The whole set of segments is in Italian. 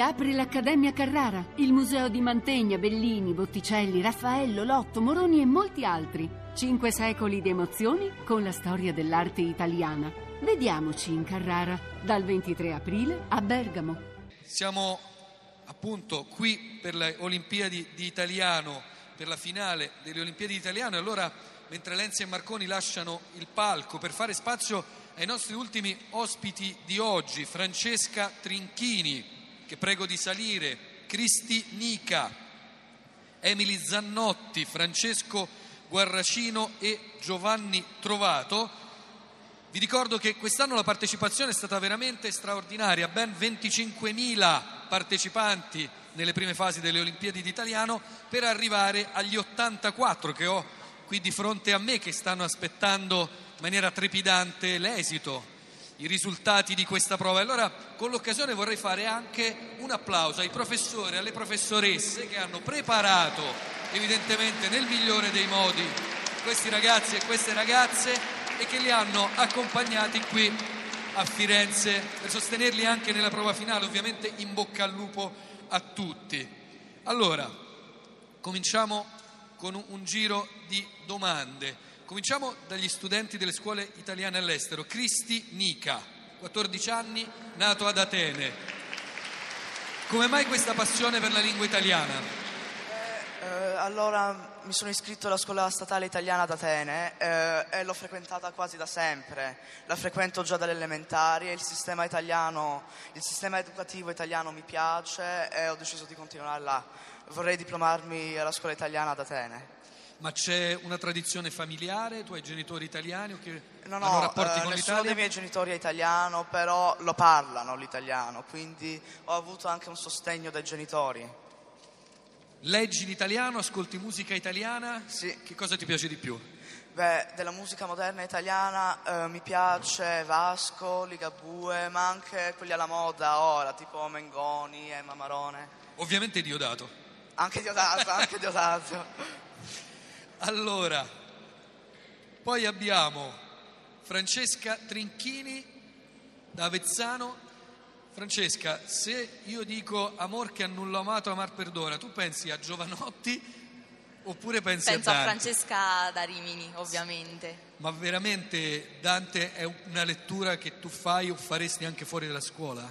riapre l'Accademia Carrara, il museo di Mantegna, Bellini, Botticelli, Raffaello, Lotto, Moroni e molti altri. Cinque secoli di emozioni con la storia dell'arte italiana. Vediamoci in Carrara dal 23 aprile a Bergamo. Siamo appunto qui per le Olimpiadi di Italiano, per la finale delle Olimpiadi di Italiano. Allora, mentre Lenzi e Marconi lasciano il palco per fare spazio ai nostri ultimi ospiti di oggi, Francesca Trinchini, che prego di salire, Cristi Nica, Emily Zannotti, Francesco Guarracino e Giovanni Trovato. Vi ricordo che quest'anno la partecipazione è stata veramente straordinaria, ben 25.000 partecipanti nelle prime fasi delle Olimpiadi d'Italiano per arrivare agli 84 che ho qui di fronte a me che stanno aspettando in maniera trepidante l'esito, i risultati di questa prova. Allora con l'occasione vorrei fare anche un applauso ai professori e alle professoresse che hanno preparato evidentemente nel migliore dei modi questi ragazzi e queste ragazze e che li hanno accompagnati qui a Firenze per sostenerli anche nella prova finale. Ovviamente in bocca al lupo a tutti. Allora, cominciamo con un, giro di domande. Cominciamo dagli studenti delle scuole italiane all'estero. Cristi Nica, 14 anni, nato ad Atene. Come mai questa passione per la lingua italiana? Eh, allora mi sono iscritto alla scuola statale italiana ad Atene eh, e l'ho frequentata quasi da sempre. La frequento già dalle elementari e il sistema italiano, il sistema educativo italiano mi piace e ho deciso di continuare là. Vorrei diplomarmi alla scuola italiana ad Atene. Ma c'è una tradizione familiare? Tu hai genitori italiani o che Non hanno ho rapporti eh, con nessuno l'Italia? dei miei genitori è italiano, però lo parlano l'italiano, quindi ho avuto anche un sostegno dai genitori. Leggi l'italiano, ascolti musica italiana? Sì. Che cosa ti piace di più? Beh, della musica moderna italiana eh, mi piace Vasco, Ligabue, ma anche quelli alla moda ora, tipo Mengoni, Emma Marone. Ovviamente Diodato. Anche Diodato, anche Diodato. Allora, poi abbiamo Francesca Trinchini da Avezzano. Francesca, se io dico amor che a nulla amato, amar perdona, tu pensi a Giovanotti oppure pensi Penso a a Dante? Francesca da Rimini, ovviamente. Ma veramente Dante è una lettura che tu fai o faresti anche fuori dalla scuola?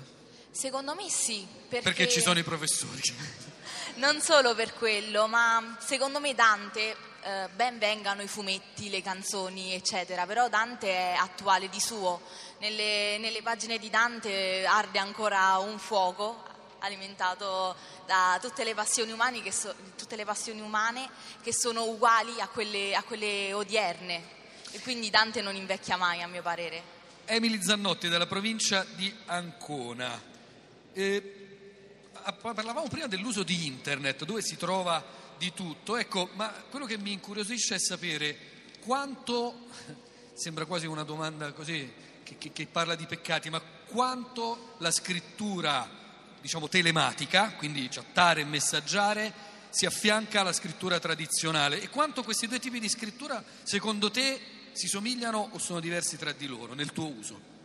Secondo me sì, perché, Perché ci sono i professori. non solo per quello, ma secondo me Dante, eh, ben vengano i fumetti, le canzoni, eccetera, però Dante è attuale di suo. Nelle, nelle pagine di Dante arde ancora un fuoco alimentato da tutte le passioni umane che, so- passioni umane che sono uguali a quelle, a quelle odierne. E quindi Dante non invecchia mai, a mio parere. Emily Zannotti dalla provincia di Ancona. Eh, parlavamo prima dell'uso di internet, dove si trova di tutto. Ecco, ma quello che mi incuriosisce è sapere quanto, sembra quasi una domanda così che, che- che parla di peccati, ma quanto la scrittura, diciamo, telematica, quindi chattare e messaggiare, si affianca alla scrittura tradizionale e quanto questi due tipi di scrittura, secondo te, si somigliano o sono diversi tra di loro nel tuo uso?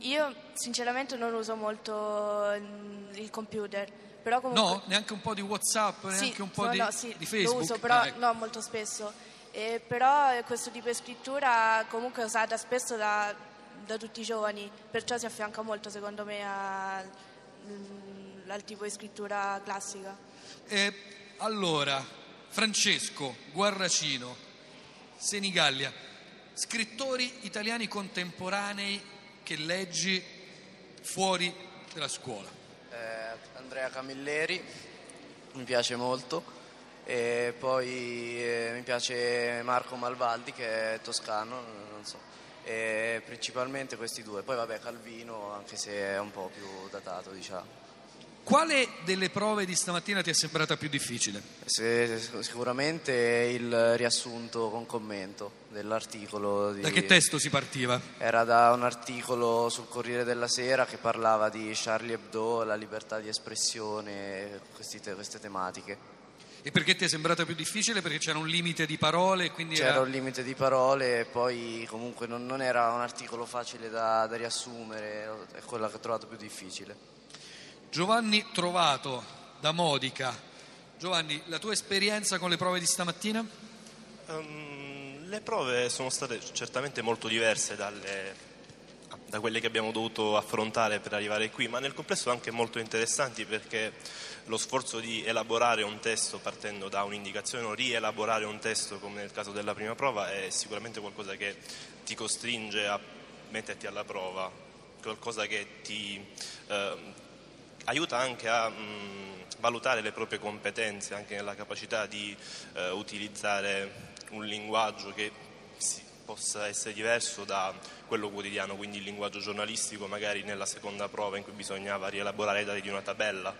Io sinceramente non uso molto mm, il computer, però comunque... No, neanche un po' di WhatsApp, Sì, neanche un po' no, di, no, sì, di Facebook. Lo uso, però Ah, ecco. no molto spesso. Eh, però questo tipo di scrittura comunque è usata spesso da, da tutti i giovani, perciò si affianca molto secondo me a- mm, al tipo di scrittura classica. Eh, allora, Francesco Guarracino, Senigallia, scrittori italiani contemporanei che leggi fuori dalla scuola. Andrea Camilleri, mi piace molto. E poi eh, mi piace Marco Malvaldi che è toscano, non so. E principalmente questi due. Poi vabbè Calvino, anche se è un po' più datato, diciamo. Quale delle prove di stamattina ti è sembrata più difficile? Sicuramente il riassunto con commento dell'articolo. Di... Da che testo si partiva? Era da un articolo sul Corriere della Sera che parlava di Charlie Hebdo, la libertà di espressione, te- queste tematiche. E perché ti è sembrata più difficile? Perché c'era un limite di parole quindi C'era era... un limite di parole e poi comunque non, non era un articolo facile da, da riassumere, è quella che ho trovato più difficile. Giovanni Trovato da Modica. Giovanni, la tua esperienza con le prove di stamattina? Um, le prove sono state certamente molto diverse dalle, da quelle che abbiamo dovuto affrontare per arrivare qui, ma nel complesso anche molto interessanti perché lo sforzo di elaborare un testo partendo da un'indicazione o rielaborare un testo come nel caso della prima prova è sicuramente qualcosa che ti costringe a metterti alla prova, qualcosa che ti eh, aiuta anche a mh, valutare le proprie competenze, anche nella capacità di eh, utilizzare un linguaggio che si, possa essere diverso da quello quotidiano, quindi il linguaggio giornalistico magari nella seconda prova in cui bisognava rielaborare i dati di una tabella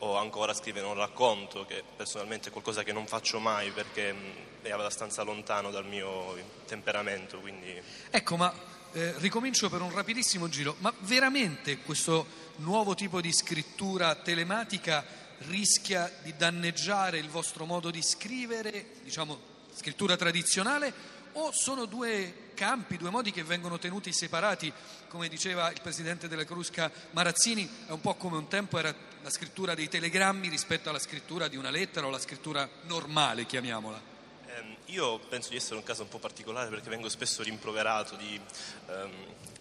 o ancora scrivere un racconto, che personalmente è qualcosa che non faccio mai perché è abbastanza lontano dal mio temperamento. Quindi... Ecco, ma eh, ricomincio per un rapidissimo giro, ma veramente questo nuovo tipo di scrittura telematica rischia di danneggiare il vostro modo di scrivere, diciamo scrittura tradizionale, o sono due campi, due modi che vengono tenuti separati, come diceva il presidente della Crusca Marazzini, è un po' come un tempo era la scrittura dei telegrammi rispetto alla scrittura di una lettera o la scrittura normale, chiamiamola. Ehm, io penso di essere un caso un po' particolare perché vengo spesso rimproverato di um,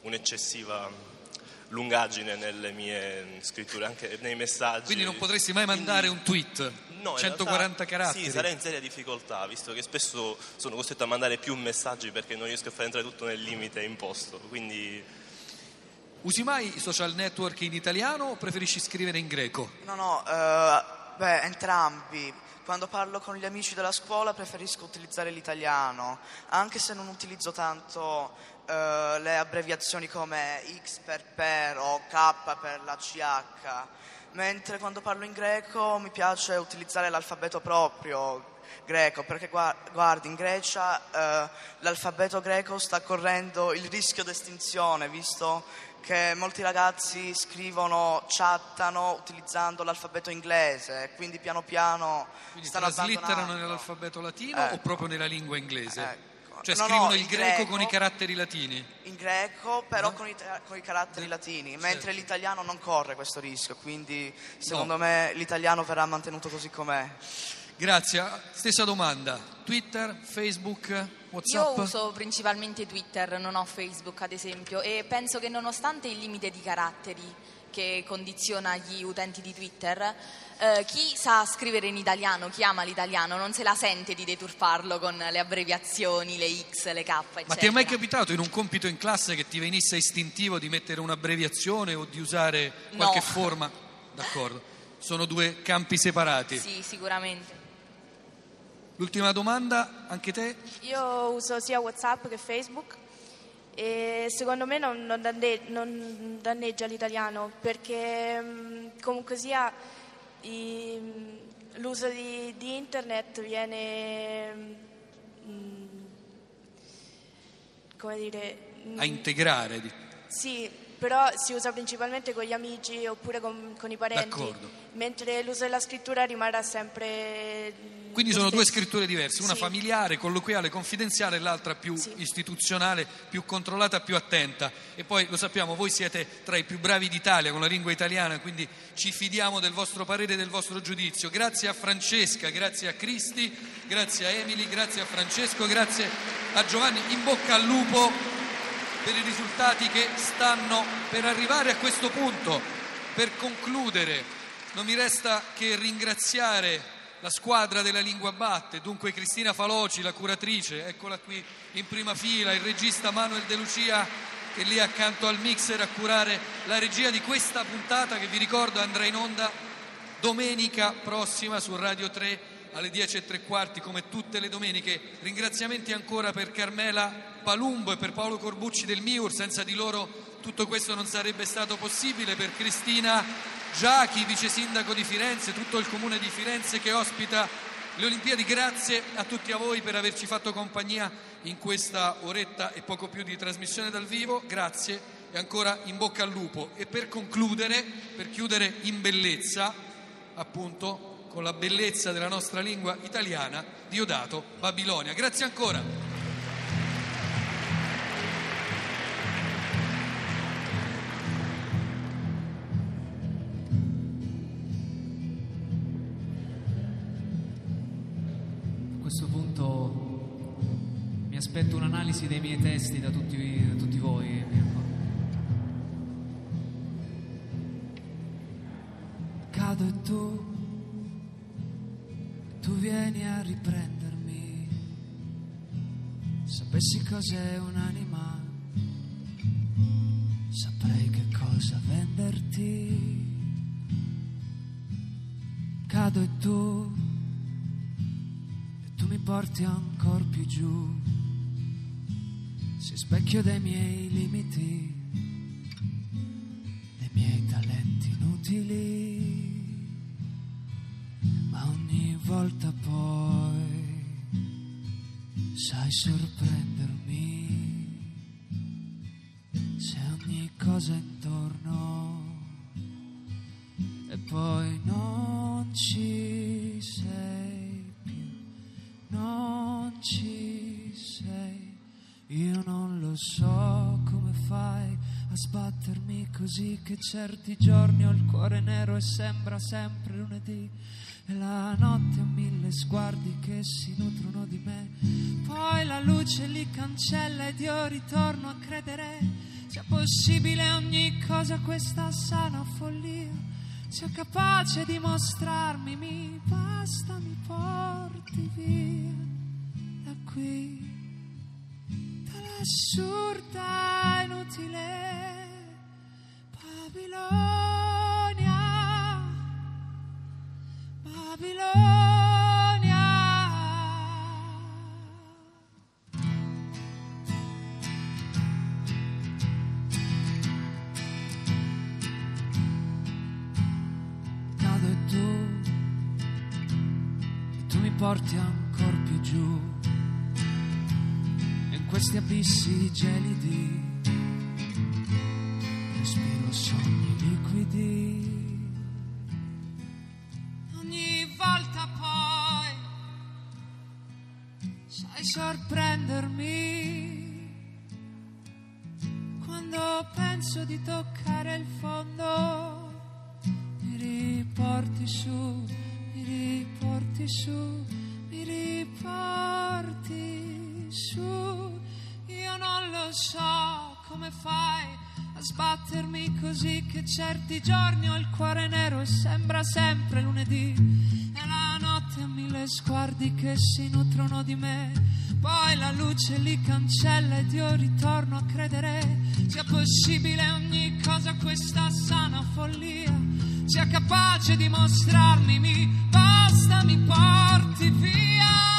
un'eccessiva lungaggine nelle mie scritture, anche nei messaggi. Quindi non potresti mai mandare Quindi, un tweet? No, 140 realtà, caratteri? Sì, sarei in seria difficoltà, visto che spesso sono costretto a mandare più messaggi perché non riesco a far entrare tutto nel limite imposto. Quindi... Usi mai i social network in italiano o preferisci scrivere in greco? No, no, uh, beh, entrambi. Quando parlo con gli amici della scuola preferisco utilizzare l'italiano, anche se non utilizzo tanto uh, le abbreviazioni come X per per o K per la CH, mentre quando parlo in greco mi piace utilizzare l'alfabeto proprio greco, perché guardi, in Grecia uh, l'alfabeto greco sta correndo il rischio di estinzione, visto che molti ragazzi scrivono, chattano utilizzando l'alfabeto inglese, quindi piano piano quindi stanno traslitterano nell'alfabeto latino ecco. o proprio nella lingua inglese? Ecco. Cioè no, scrivono no, il greco, greco, con i caratteri latini? In greco, però no? con, i, con, i, caratteri De- latini, certo. mentre l'italiano non corre questo rischio, quindi secondo me l'italiano verrà mantenuto così com'è. Grazie. Stessa domanda. Twitter, Facebook, WhatsApp? Io uso principalmente Twitter, non ho Facebook ad esempio e penso che nonostante il limite di caratteri che condiziona gli utenti di Twitter, eh, chi sa scrivere in italiano, chi ama l'italiano, non se la sente di deturparlo con le abbreviazioni, le X, le K, eccetera. Ma ti è mai capitato in un compito in classe che ti venisse istintivo di mettere un'abbreviazione o di usare qualche No. forma? D'accordo. Sono due campi separati. Sì, sicuramente. L'ultima domanda, anche te? Io uso sia WhatsApp che Facebook e secondo me non, non danne- non danneggia l'italiano perché mh, comunque sia i- l'uso di, di internet viene mh, come dire mh, A integrare. sì, però si usa principalmente con gli amici oppure con, con i parenti, D'accordo. Mentre l'uso della scrittura rimarrà sempre. Quindi sono due scritture diverse, una Sì. familiare, colloquiale, confidenziale e l'altra più Sì. istituzionale, più controllata, più attenta. E poi lo sappiamo, voi siete tra i più bravi d'Italia con la lingua italiana, quindi ci fidiamo del vostro parere e del vostro giudizio. Grazie a Francesca, grazie a Cristi, grazie a Emily, grazie a Francesco, grazie a Giovanni. In bocca al lupo per i risultati che stanno per arrivare a questo punto. Per concludere, non mi resta che ringraziare la squadra della Lingua Batte, dunque Cristina Faloci, la curatrice, eccola qui in prima fila, il regista Manuel De Lucia che è lì accanto al mixer a curare la regia di questa puntata che vi ricordo andrà in onda domenica prossima su Radio 3 alle 10 e tre quarti come tutte le domeniche. Ringraziamenti ancora per Carmela Palumbo e per Paolo Corbucci del Miur, senza di loro tutto questo non sarebbe stato possibile, per Cristina Giachi, vice sindaco di Firenze, tutto il comune di Firenze che ospita le Olimpiadi. Grazie a tutti a voi per averci fatto compagnia in questa oretta e poco più di trasmissione dal vivo. Grazie e ancora in bocca al lupo. E per concludere, per chiudere in bellezza, appunto con la bellezza della nostra lingua italiana, Diodato Babilonia. Grazie ancora. Questo punto mi aspetto un'analisi dei miei testi da tutti, da tutti voi. Cado e tu, tu vieni a riprendermi. Sapessi cos'è un'anima, saprei che cosa venderti. Cado e tu mi porti ancora più giù, sei specchio dei miei limiti, dei miei talenti inutili, ma ogni volta poi sai sorprendermi, se ogni cosa intorno così che certi giorni ho il cuore nero e sembra sempre lunedì. E la notte ha mille sguardi che si nutrono di me. Poi la luce li cancella ed io ritorno a credere sia possibile ogni cosa questa sana follia. Sia capace di mostrarmi, mi basta, mi porti via da qui, dall'assurda inutile Babilonia, Babilonia. Cado e tu, e tu mi porti ancora più giù in questi abissi gelidi. Respiro sogni liquidi. Ogni volta poi sai sorprendermi quando penso di toccare il fondo. Mi riporti su, mi riporti su, mi riporti su. Io non lo so come fai sbattermi così che certi giorni ho il cuore nero e sembra sempre lunedì. E la notte ha mille sguardi che si nutrono di me. Poi la luce li cancella ed io ritorno a credere sia possibile ogni cosa questa sana follia sia capace di mostrarmi mi basta mi porti via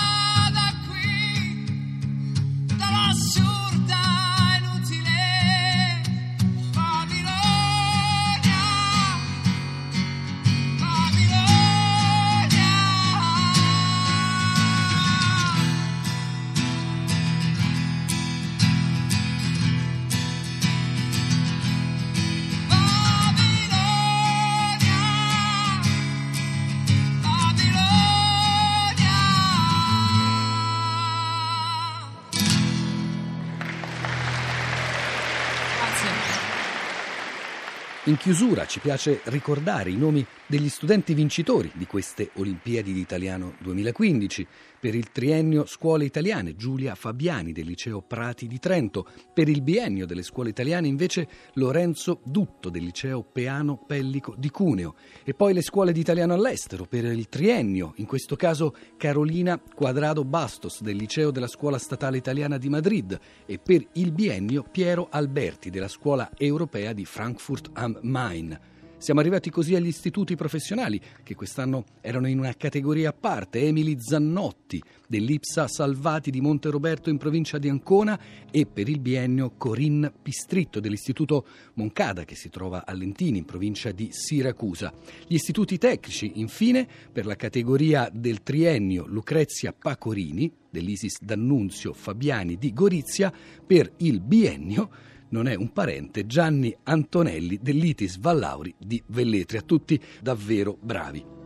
In chiusura ci piace ricordare i nomi degli studenti vincitori di queste Olimpiadi di Italiano 2015. Per il triennio Scuole Italiane Giulia Fabiani del Liceo Prati di Trento. Per il biennio delle scuole italiane invece Lorenzo Dutto del Liceo Peano Pellico di Cuneo. E poi le scuole di italiano all'estero per il triennio, in questo caso Carolina Quadrado Bastos del Liceo della Scuola Statale Italiana di Madrid e per il biennio Piero Alberti della Scuola Europea di Frankfurt am Main. Siamo arrivati così agli istituti professionali, che quest'anno erano in una categoria a parte. Emily Zannotti dell'Ipsa Salvati di Monte Roberto in provincia di Ancona e per il biennio Corinne Pistritto dell'Istituto Moncada che si trova a Lentini in provincia di Siracusa. Gli istituti tecnici, infine, per la categoria del triennio Lucrezia Pacorini dell'Isis D'Annunzio Fabiani di Gorizia per il biennio non è un parente, Gianni Antonelli dell'Itis Vallauri di Velletri. A tutti davvero bravi.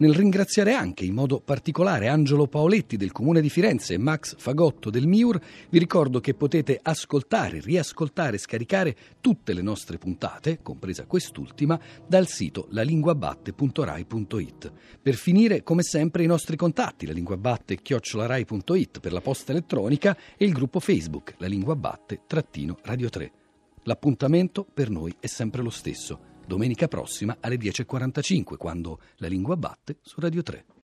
Nel ringraziare anche in modo particolare Angelo Paoletti del Comune di Firenze e Max Fagotto del MIUR, vi ricordo che potete ascoltare, riascoltare e scaricare tutte le nostre puntate, compresa quest'ultima, dal sito lalinguabatte.rai.it. Per finire, come sempre, i nostri contatti, la linguabatte-rai.it per la posta elettronica e il gruppo Facebook, la lingua batte-radio 3. L'appuntamento per noi è sempre lo stesso, domenica prossima alle 10.45, quando la lingua batte su Radio 3.